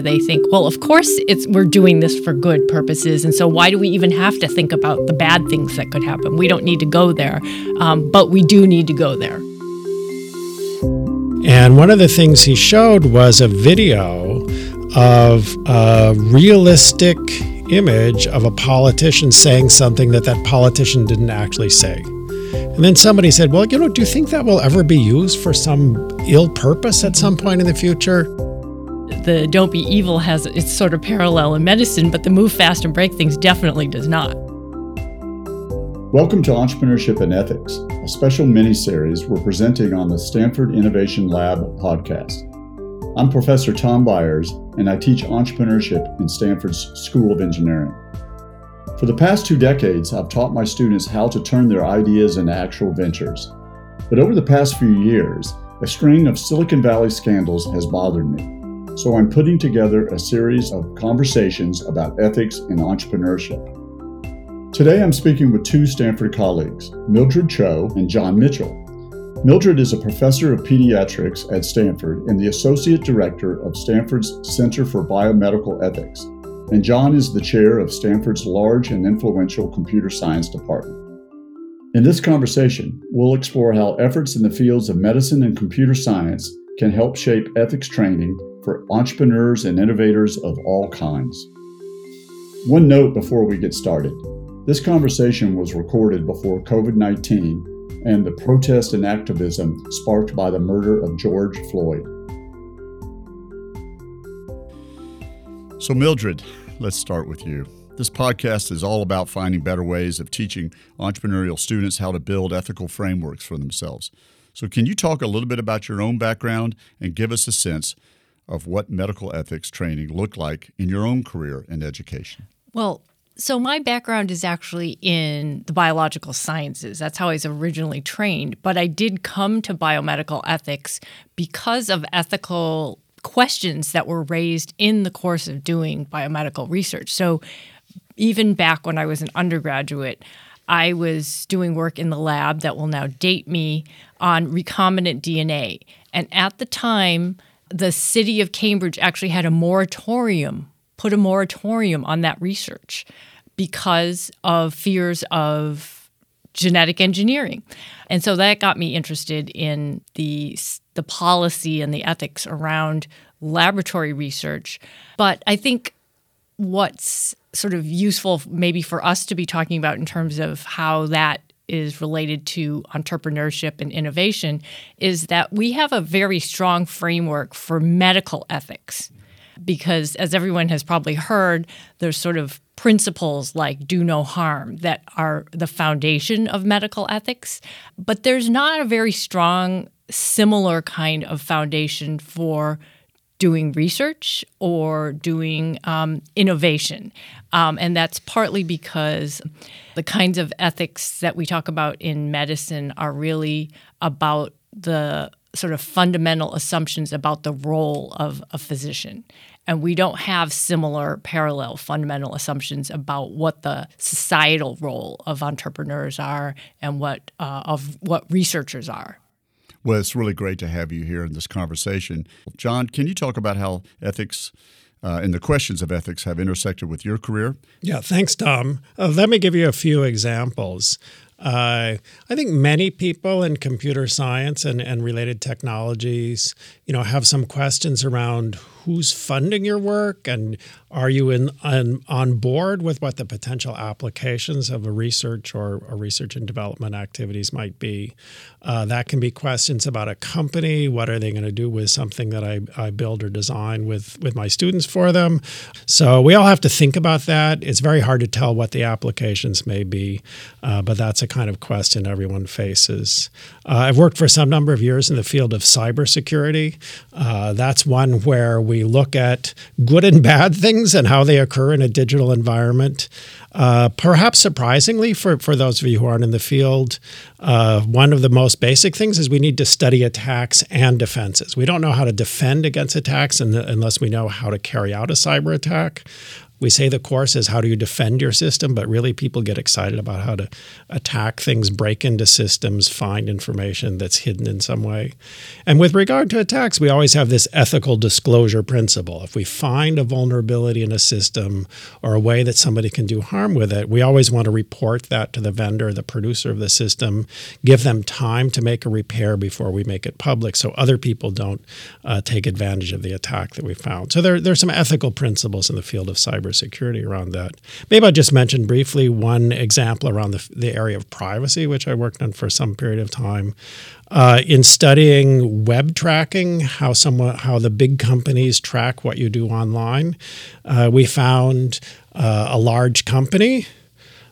They think, well, of course it's we're doing this for good purposes, and so why do we even have to think about the bad things that could happen? We don't need to go there, um, but we do need to go there. And one of the things he showed was a video of a realistic image of a politician saying something that that politician didn't actually say. And then somebody said, Well, you know, do you think that will ever be used for some ill purpose at some point in the future? The don't be evil has its sort of parallel in medicine, but the move fast and break things definitely does not. Welcome to Entrepreneurship and Ethics, a special mini series we're presenting on the Stanford Innovation Lab podcast. I'm Professor Tom Byers, and I teach entrepreneurship in Stanford's School of Engineering. For the past two decades, I've taught my students how to turn their ideas into actual ventures. But over the past few years, a string of Silicon Valley scandals has bothered me. So I'm putting together a series of conversations about ethics in entrepreneurship. Today I'm speaking with two Stanford colleagues, Mildred Cho and John Mitchell. Mildred is a professor of pediatrics at Stanford and the associate director of Stanford's Center for Biomedical Ethics and John is the chair of Stanford's large and influential computer science department. In this conversation, we'll explore how efforts in the fields of medicine and computer science can help shape ethics training for entrepreneurs and innovators of all kinds. One note before we get started this conversation was recorded before COVID 19 and the protest and activism sparked by the murder of George Floyd. So, Mildred, let's start with you. This podcast is all about finding better ways of teaching entrepreneurial students how to build ethical frameworks for themselves. So, can you talk a little bit about your own background and give us a sense of what medical ethics training looked like in your own career in education? Well, so my background is actually in the biological sciences. That's how I was originally trained. But I did come to biomedical ethics because of ethical questions that were raised in the course of doing biomedical research. So, even back when I was an undergraduate, I was doing work in the lab that will now date me on recombinant DNA. And at the time, the city of Cambridge actually had a moratorium, put a moratorium on that research because of fears of genetic engineering. And so that got me interested in the the policy and the ethics around laboratory research. But I think what's sort of useful maybe for us to be talking about in terms of how that is related to entrepreneurship and innovation is that we have a very strong framework for medical ethics. Because as everyone has probably heard there's sort of principles like do no harm that are the foundation of medical ethics. But there's not a very strong similar kind of foundation for doing research or doing um, innovation. Um, and that's partly because the kinds of ethics that we talk about in medicine are really about the sort of fundamental assumptions about the role of a physician. And we don't have similar parallel fundamental assumptions about what the societal role of entrepreneurs are and what uh, of what researchers are. Well, it's really great to have you here in this conversation. John, can you talk about how ethics uh, and the questions of ethics have intersected with your career? Yeah, thanks, Tom. Uh, let me give you a few examples. Uh, I think many people in computer science and, and related technologies, you know, have some questions around who's funding your work and are you in on, on board with what the potential applications of a research or, a research and development activities might be. Uh, that can be questions about a company. What are they going to do with something that I, I build or design with, with my students for them? So we all have to think about that. It's very hard to tell what the applications may be, uh, but that's a kind of question everyone faces. Uh, I've worked for some number of years in the field of cybersecurity. Uh, that's one where we look at good and bad things and how they occur in a digital environment. Uh, perhaps surprisingly, for, for those of you who aren't in the field, uh, one of the most basic things is we need to study attacks and defenses. We don't know how to defend against attacks unless we know how to carry out a cyber attack. We say the course is how do you defend your system, but really people get excited about how to attack things, break into systems, find information that's hidden in some way. And with regard to attacks, we always have this ethical disclosure principle. If we find a vulnerability in a system or a way that somebody can do harm with it, we always want to report that to the vendor, the producer of the system, give them time to make a repair before we make it public so other people don't uh, take advantage of the attack that we found. So there, there's some ethical principles in the field of cybersecurity around that. Maybe I'll just mention briefly one example around the, the area of privacy, which I worked on for some period of time. Uh, in studying web tracking, how someone, how the big companies track what you do online, uh, we found uh, a large company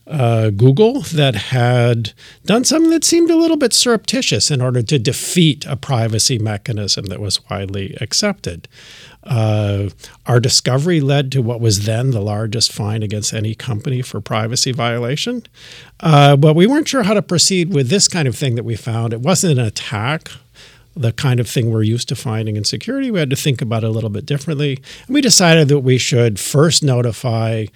uh, Google that had done something that seemed a little bit surreptitious in order to defeat a privacy mechanism that was widely accepted. Uh, our discovery led to what was then the largest fine against any company for privacy violation. Uh, but we weren't sure how to proceed with this kind of thing that we found. It wasn't an attack the kind of thing we're used to finding in security. We had to think about it a little bit differently. And we decided that we should first notify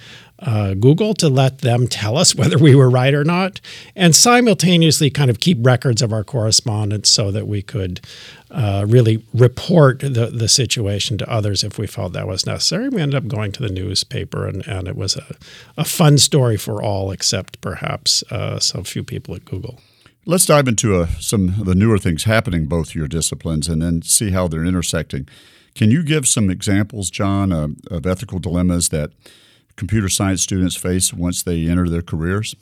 uh, Google to let them tell us whether we were right or not, and simultaneously kind of keep records of our correspondence so that we could uh, really report the, the situation to others if we felt that was necessary. We ended up going to the newspaper, and, and it was a, a fun story for all except perhaps uh, some few people at Google. Let's dive into uh, some of the newer things happening both your disciplines and then see how they're intersecting. Can you give some examples, John, uh, of ethical dilemmas that computer science students face once they enter their careers?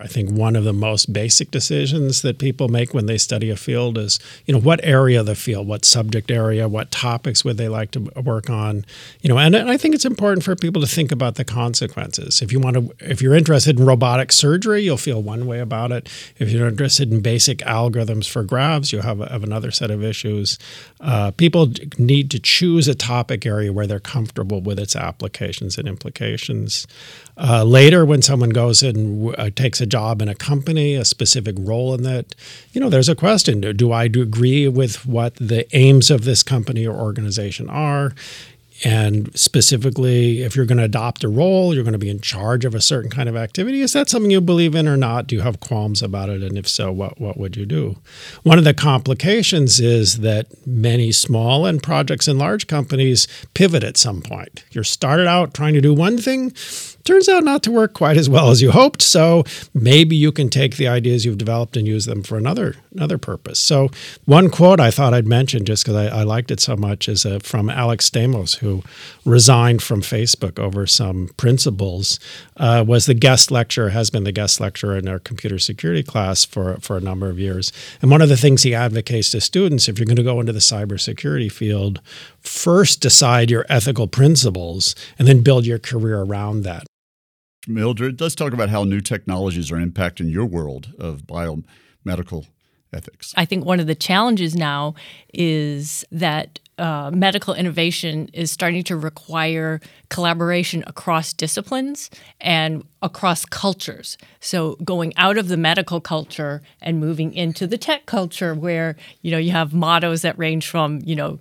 I think one of the most basic decisions that people make when they study a field is, you know, what area of the field, what subject area, what topics would they like to work on, you know, and, and I think it's important for people to think about the consequences. If you want to, if you're interested in robotic surgery, you'll feel one way about it. If you're interested in basic algorithms for graphs, you have, have another set of issues. Uh, people need to choose a topic area where they're comfortable with its applications and implications. Uh, later, when someone goes and uh, takes a job in a company, a specific role in that, you know, there's a question: Do, do I do agree with what the aims of this company or organization are? And specifically, if you're going to adopt a role, you're going to be in charge of a certain kind of activity. Is that something you believe in or not? Do you have qualms about it? And if so, what, what would you do? One of the complications is that many small and projects in large companies pivot at some point. You're started out trying to do one thing, turns out not to work quite as well as you hoped. So maybe you can take the ideas you've developed and use them for another another purpose. So one quote I thought I'd mention just because I, I, liked it so much is uh, from Alex Stamos, who resigned from Facebook over some principles. Uh, was the guest lecturer has been the guest lecturer in our computer security class for for a number of years. And one of the things he advocates to students, if you're going to go into the cybersecurity field, first decide your ethical principles and then build your career around that. Mildred, let's talk about how new technologies are impacting your world of biomedical ethics. I think one of the challenges now is that uh, medical innovation is starting to require collaboration across disciplines and across cultures. So going out of the medical culture and moving into the tech culture, where you know you have mottos that range from you know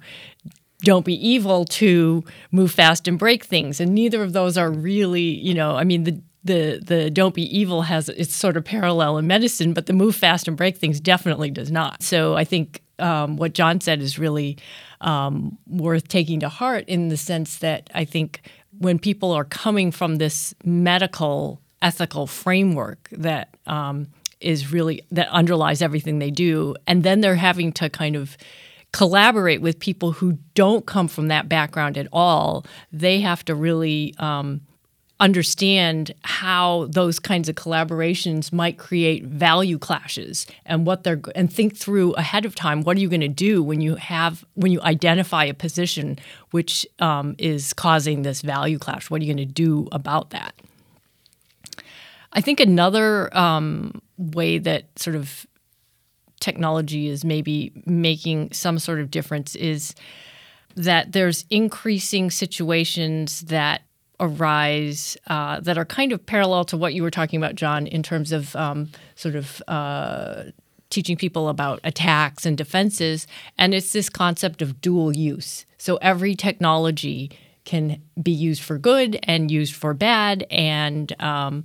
don't be evil to move fast and break things. And neither of those are really you know i mean the the the don't be evil has it's sort of parallel in medicine but the move fast and break things definitely does not. So i think um, what john said is really um, worth taking to heart in the sense that i think when people are coming from this medical ethical framework that um, is really that underlies everything they do and then they're having to kind of collaborate with people who don't come from that background at all, they have to really um, understand how those kinds of collaborations might create value clashes and what they're and think through ahead of time what are you going to do when you have when you identify a position which um, is causing this value clash? What are you going to do about that? I think another um, way that sort of technology is maybe making some sort of difference is that there's increasing situations that arise uh, that are kind of parallel to what you were talking about, John, in terms of um, sort of uh, teaching people about attacks and defenses. And it's this concept of dual use. So every technology can be used for good and used for bad, and um,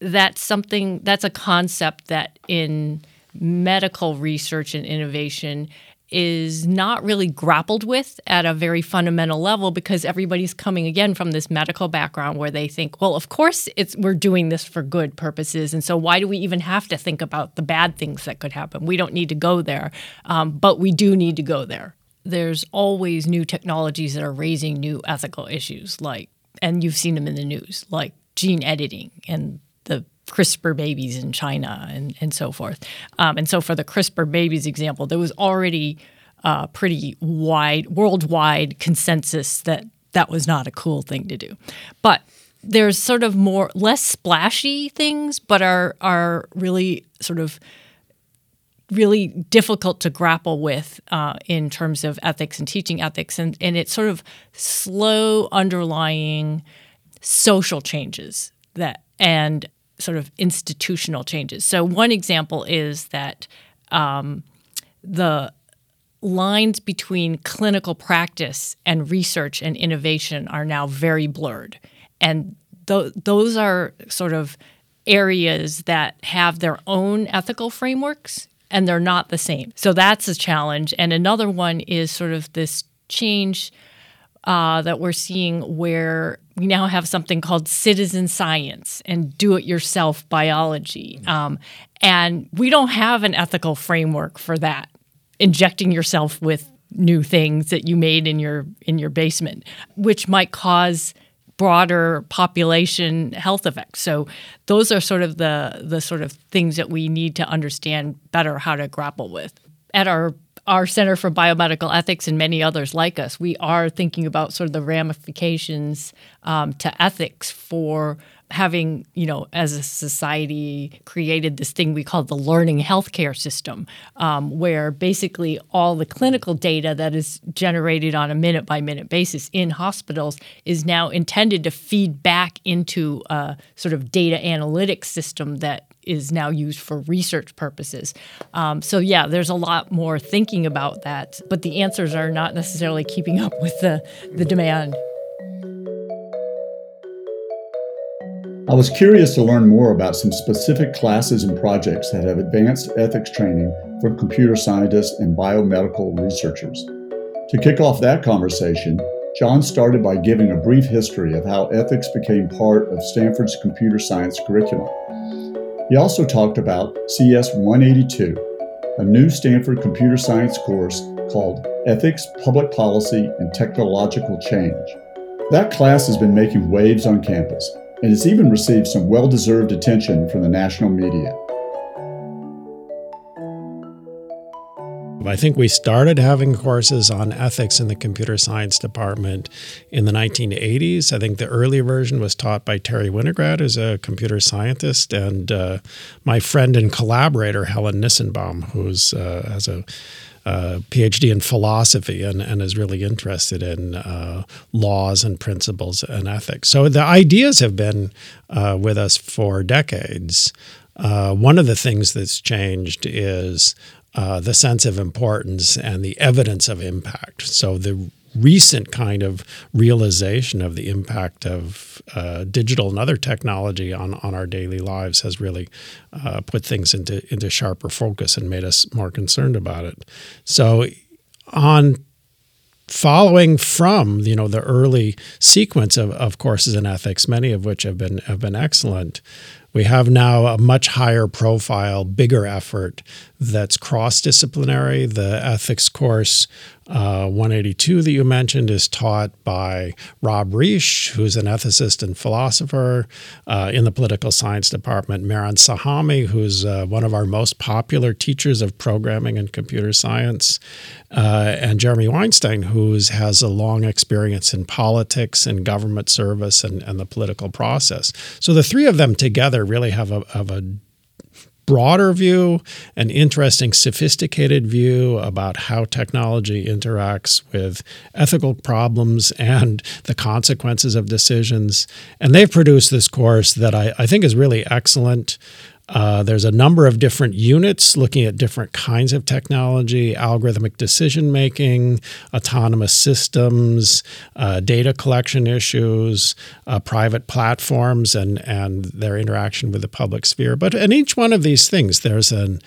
that's something that's a concept that in medical research and innovation is not really grappled with at a very fundamental level because everybody's coming again from this medical background where they think, well, of course it's we're doing this for good purposes, and so why do we even have to think about the bad things that could happen? We don't need to go there, um, but we do need to go there. There's always new technologies that are raising new ethical issues, like, and you've seen them in the news, like gene editing and the CRISPR babies in China and, and so forth. Um, and so for the CRISPR babies example, there was already uh, pretty wide, worldwide consensus that that was not a cool thing to do. But there's sort of more less splashy things, but are are really sort of really difficult to grapple with uh, in terms of ethics and teaching ethics, and and it's sort of slow underlying social changes that and sort of institutional changes. So, one example is that um, the lines between clinical practice and research and innovation are now very blurred. And th- those are sort of areas that have their own ethical frameworks and they're not the same. So, that's a challenge. And another one is sort of this change uh, that we're seeing where we now have something called citizen science and do it yourself biology. Um, and we don't have an ethical framework for that, injecting yourself with new things that you made in your in your basement, which might cause broader population health effects. So those are sort of the the sort of things that we need to understand better how to grapple with. At our our Center for Biomedical Ethics and many others like us, we are thinking about sort of the ramifications um, to ethics for having, you know, as a society created this thing we call the learning healthcare system, um, where basically all the clinical data that is generated on a minute by minute basis in hospitals is now intended to feed back into a sort of data analytics system that is now used for research purposes. Um, so, yeah, there's a lot more thinking about that, but the answers are not necessarily keeping up with the, the demand. I was curious to learn more about some specific classes and projects that have advanced ethics training for computer scientists and biomedical researchers. To kick off that conversation, John started by giving a brief history of how ethics became part of Stanford's computer science curriculum. He also talked about CS 182, a new Stanford computer science course called Ethics, Public Policy, and Technological Change. That class has been making waves on campus and has even received some well deserved attention from the national media. I think we started having courses on ethics in the computer science department in the 1980s. I think the early version was taught by Terry Winograd, who's a computer scientist, and uh, my friend and collaborator, Helen Nissenbaum, who's uh, has a uh, PhD in philosophy and, and is really interested in uh, laws and principles and ethics. So the ideas have been uh, with us for decades. Uh, one of the things that's changed is uh, the sense of importance and the evidence of impact. So the recent kind of realization of the impact of uh, digital and other technology on, on our daily lives has really uh, put things into into sharper focus and made us more concerned about it. So on following from you know the early sequence of, of courses in ethics, many of which have been have been excellent. We have now a much higher profile, bigger effort that's cross disciplinary. The ethics course uh, 182 that you mentioned is taught by Rob Reich, who's an ethicist and philosopher uh, in the political science department, Mehran Sahami, who's uh, one of our most popular teachers of programming and computer science, uh, and Jeremy Weinstein, who has a long experience in politics and government service and, and the political process. So the three of them together really have a, have a broader view, an interesting, sophisticated view about how technology interacts with ethical problems and the consequences of decisions. And they've produced this course that I, I think is really excellent. Uh, there's a number of different units looking at different kinds of technology, algorithmic decision making, autonomous systems, uh, data collection issues, uh, private platforms, and and their interaction with the public sphere. But in each one of these things, there's an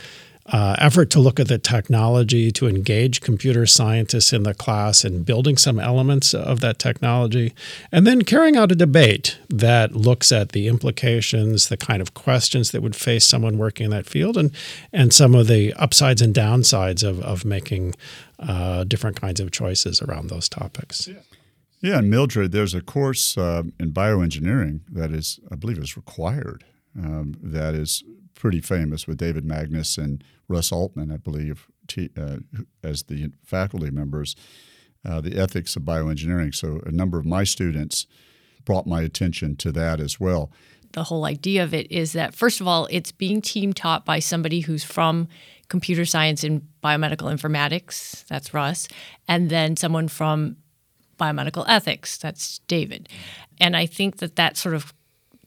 uh, effort to look at the technology to engage computer scientists in the class and building some elements of that technology, and then carrying out a debate that looks at the implications, the kind of questions that would face someone working in that field, and and some of the upsides and downsides of of making uh, different kinds of choices around those topics. Yeah. And Mildred, there's a course uh, in bioengineering that is, I believe, is required. Um, that is pretty famous with David Magnus and Russ Altman, I believe, t- uh, as the faculty members, uh, the ethics of bioengineering. So a number of my students brought my attention to that as well. The whole idea of it is that, first of all, it's being team taught by somebody who's from computer science and biomedical informatics, that's Russ, and then someone from biomedical ethics, that's David. And I think that that sort of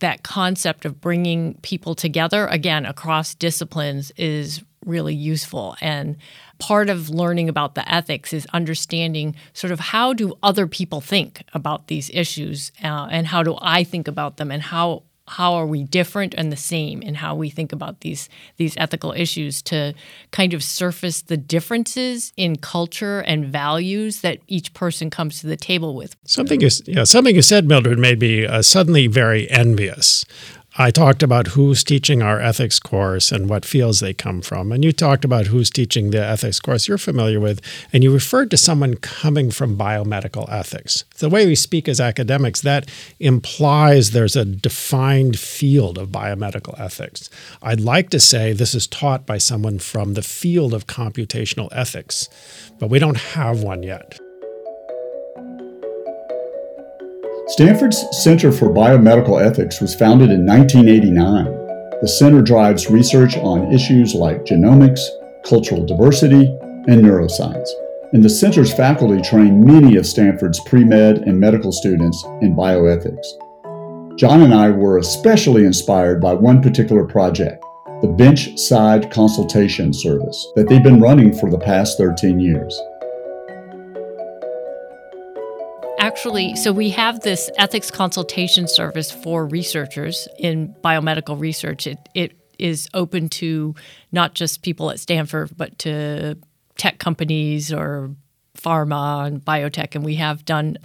that concept of bringing people together again across disciplines is really useful. And part of learning about the ethics is understanding sort of how do other people think about these issues uh, and how do i think about them and how how are we different and the same in how we think about these these ethical issues to kind of surface the differences in culture and values that each person comes to the table with. Something you, yeah, something you said, Mildred, made me uh, suddenly very envious I talked about who's teaching our ethics course and what fields they come from. And you talked about who's teaching the ethics course you're familiar with. And you referred to someone coming from biomedical ethics. The way we speak as academics, that implies there's a defined field of biomedical ethics. I'd like to say this is taught by someone from the field of computational ethics, but we don't have one yet. Stanford's Center for Biomedical Ethics was founded in 1989. The center drives research on issues like genomics, cultural diversity, and neuroscience. And the center's faculty train many of Stanford's pre med and medical students in bioethics. John and I were especially inspired by one particular project, the Bench Side Consultation Service, that they've been running for the past 13 years. Actually, so we have this ethics consultation service for researchers in biomedical research. It, it is open to not just people at Stanford, but to tech companies or pharma and biotech. And we have done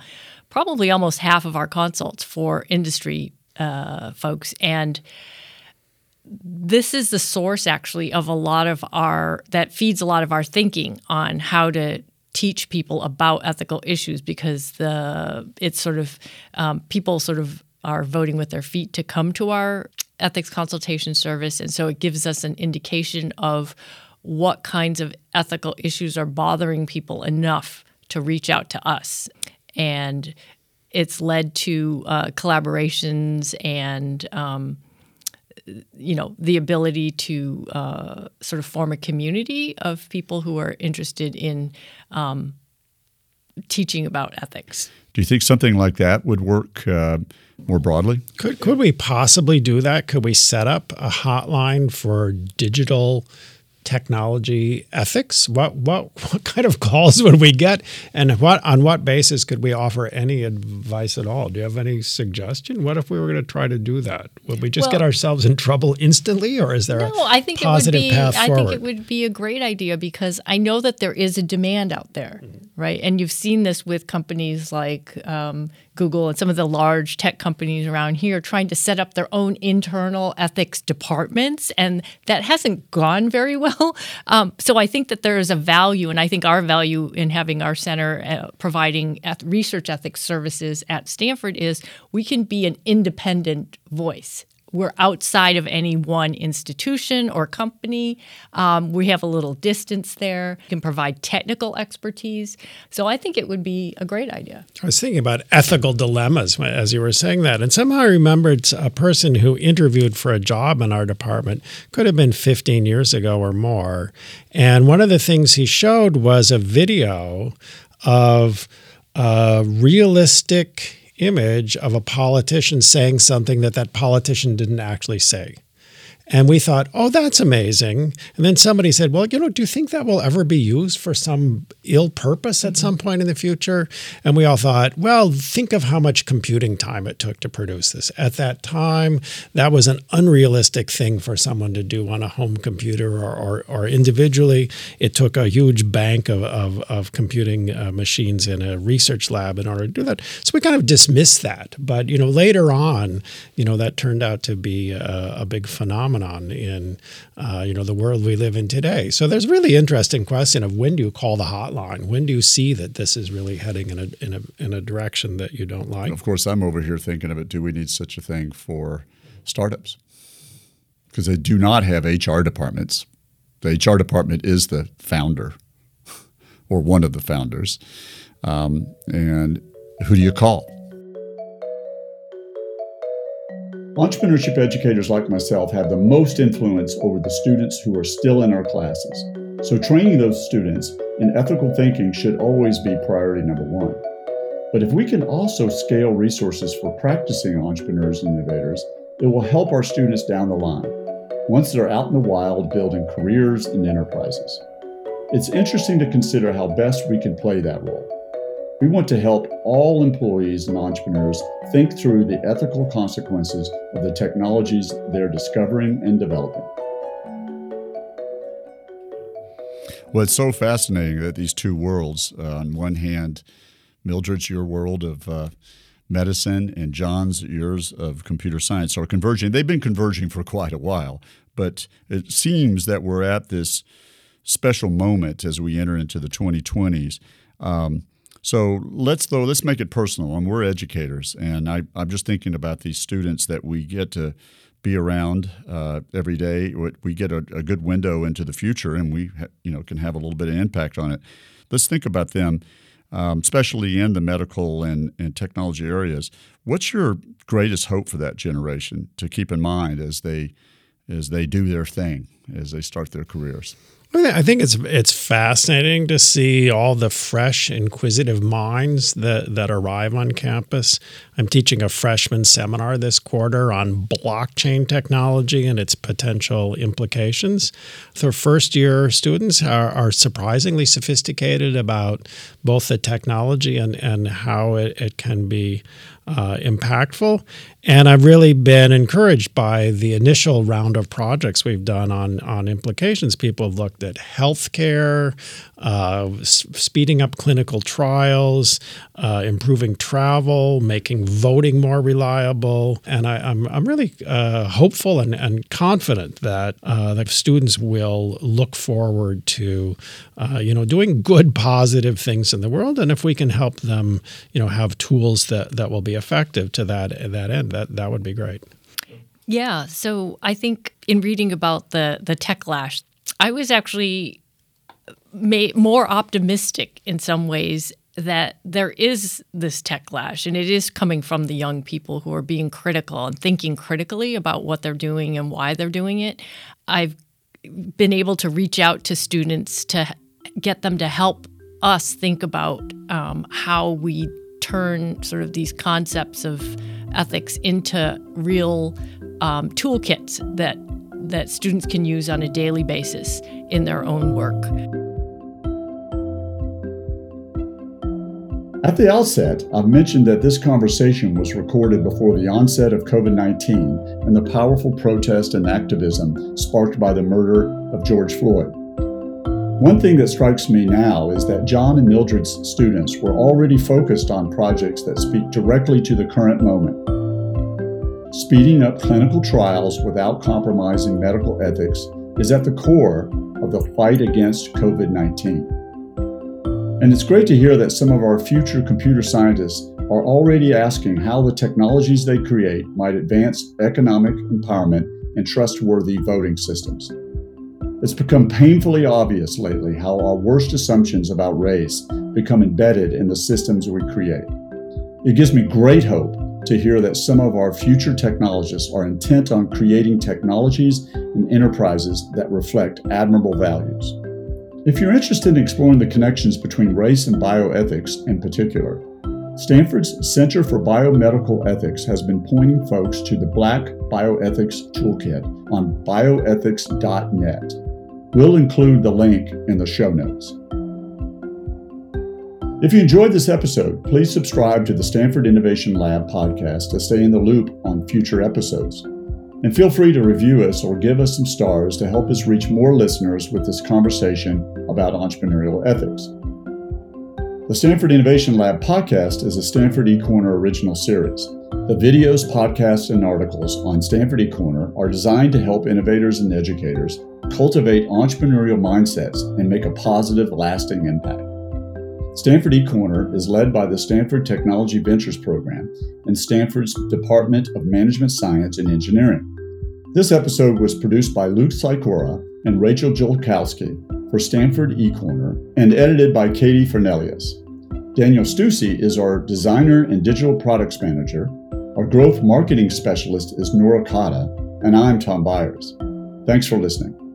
probably almost half of our consults for industry uh, folks. And this is the source actually of a lot of our that feeds a lot of our thinking on how to teach people about ethical issues because the it's sort of um, people sort of are voting with their feet to come to our ethics consultation service, and so it gives us an indication of what kinds of ethical issues are bothering people enough to reach out to us, and it's led to uh, collaborations and um, you know the ability to uh, sort of form a community of people who are interested in um, teaching about ethics. Do you think something like that would work uh, more broadly? Could could we possibly do that? Could we set up a hotline for digital technology ethics? What what what kind of calls would we get, and what on what basis could we offer any advice at all? Do you have any suggestion? What if we were going to try to do that? Would we just well, get ourselves in trouble instantly, or is there no, a I think positive it would be, I think it would be a great idea because I know that there is a demand out there, mm-hmm. Right? And you've seen this with companies like um, Google and some of the large tech companies around here trying to set up their own internal ethics departments, and that hasn't gone very well. Um, so I think that there is a value, and I think our value in having our center uh, providing research ethics services at Stanford is we can be an independent voice we're outside of any one institution or company. Um, we have a little distance there. We can provide technical expertise. So I think it would be a great idea. I was thinking about ethical dilemmas as you were saying that. And somehow I remembered a person who interviewed for a job in our department, could have been 15 years ago or more. And one of the things he showed was a video of a realistic image of a politician saying something that that politician didn't actually say. And we thought, oh, that's amazing. And then somebody said, well, you know, do you think that will ever be used for some ill purpose at some point in the future? And we all thought, well, think of how much computing time it took to produce this. At that time, that was an unrealistic thing for someone to do on a home computer or, or, or individually. It took a huge bank of, of, of computing uh, machines in a research lab in order to do that. So we kind of dismissed that. But, you know, later on, you know, that turned out to be a, a big phenomenon in, uh, you know, the world we live in today. So there's really interesting question of when do you call the hotline? When do you see that this is really heading in a, in a, in a direction that you don't like? Of course, I'm over here thinking of it. Do we need such a thing for startups? Because they do not have HR departments. The HR department is the founder or one of the founders. Um, and who do you call? Entrepreneurship educators like myself have the most influence over the students who are still in our classes. So, training those students in ethical thinking should always be priority number one. But if we can also scale resources for practicing entrepreneurs and innovators, it will help our students down the line once they're out in the wild building careers and enterprises. It's interesting to consider how best we can play that role. We want to help all employees and entrepreneurs think through the ethical consequences of the technologies they're discovering and developing. Well, it's so fascinating that these two worlds, uh, on one hand, Mildred's your world of uh, medicine and John's yours of computer science are converging. They've been converging for quite a while, but it seems that we're at this special moment as we enter into the 2020s. Um, so let's though let's make it personal, and we're educators, and I, am just thinking about these students that we get to be around uh, every day. We get a, a, good window into the future, and we ha- you know can have a little bit of impact on it. Let's think about them, um, especially in the medical and, and technology areas. What's your greatest hope for that generation to keep in mind as they as they do their thing, as they start their careers? I think it's it's fascinating to see all the fresh, inquisitive minds that, that arrive on campus. I'm teaching a freshman seminar this quarter on blockchain technology and its potential implications. So, first year students are, are surprisingly sophisticated about both the technology and, and how it, it can be uh, impactful. And I've really been encouraged by the initial round of projects we've done on, on implications. People have looked at healthcare, uh, speeding up clinical trials, uh, improving travel, making voting more reliable. And I, am I'm, I'm really uh, hopeful and, and confident that uh, the students will look forward to, uh, you know, doing good, positive things in the world. And if we can help them, you know, have tools that, that will be effective to that, that end, that, that would be great. Yeah. So I think in reading about the the techlash, I was actually more optimistic in some ways that there is this techlash and it is coming from the young people who are being critical and thinking critically about what they're doing and why they're doing it. I've been able to reach out to students to get them to help us think about um, how we turn sort of these concepts of ethics into real um, toolkits that that students can use on a daily basis in their own work. At the outset, I've mentioned that this conversation was recorded before the onset of COVID 19 and the powerful protest and activism sparked by the murder of George Floyd. One thing that strikes me now is that John and Mildred's students were already focused on projects that speak directly to the current moment. Speeding up clinical trials without compromising medical ethics is at the core of the fight against COVID 19. And it's great to hear that some of our future computer scientists are already asking how the technologies they create might advance economic empowerment and trustworthy voting systems. It's become painfully obvious lately how our worst assumptions about race become embedded in the systems we create. It gives me great hope to hear that some of our future technologists are intent on creating technologies and enterprises that reflect admirable values. If you're interested in exploring the connections between race and bioethics in particular, Stanford's Center for Biomedical Ethics has been pointing folks to the Black Bioethics Toolkit on bioethics.net. We'll include the link in the show notes. If you enjoyed this episode, please subscribe to the Stanford Innovation Lab podcast to stay in the loop on future episodes. And feel free to review us or give us some stars to help us reach more listeners with this conversation about entrepreneurial ethics. The Stanford Innovation Lab podcast is a Stanford eCorner original series. The videos, podcasts, and articles on Stanford eCorner are designed to help innovators and educators cultivate entrepreneurial mindsets and make a positive, lasting impact. Stanford eCorner is led by the Stanford Technology Ventures Program and Stanford's Department of Management Science and Engineering. This episode was produced by Luke Sikora and Rachel Jolkowski for Stanford eCorner and edited by Katie Fernelius. Daniel Stussy is our designer and digital products manager. Our growth marketing specialist is Nora Kata, and I'm Tom Byers. Thanks for listening.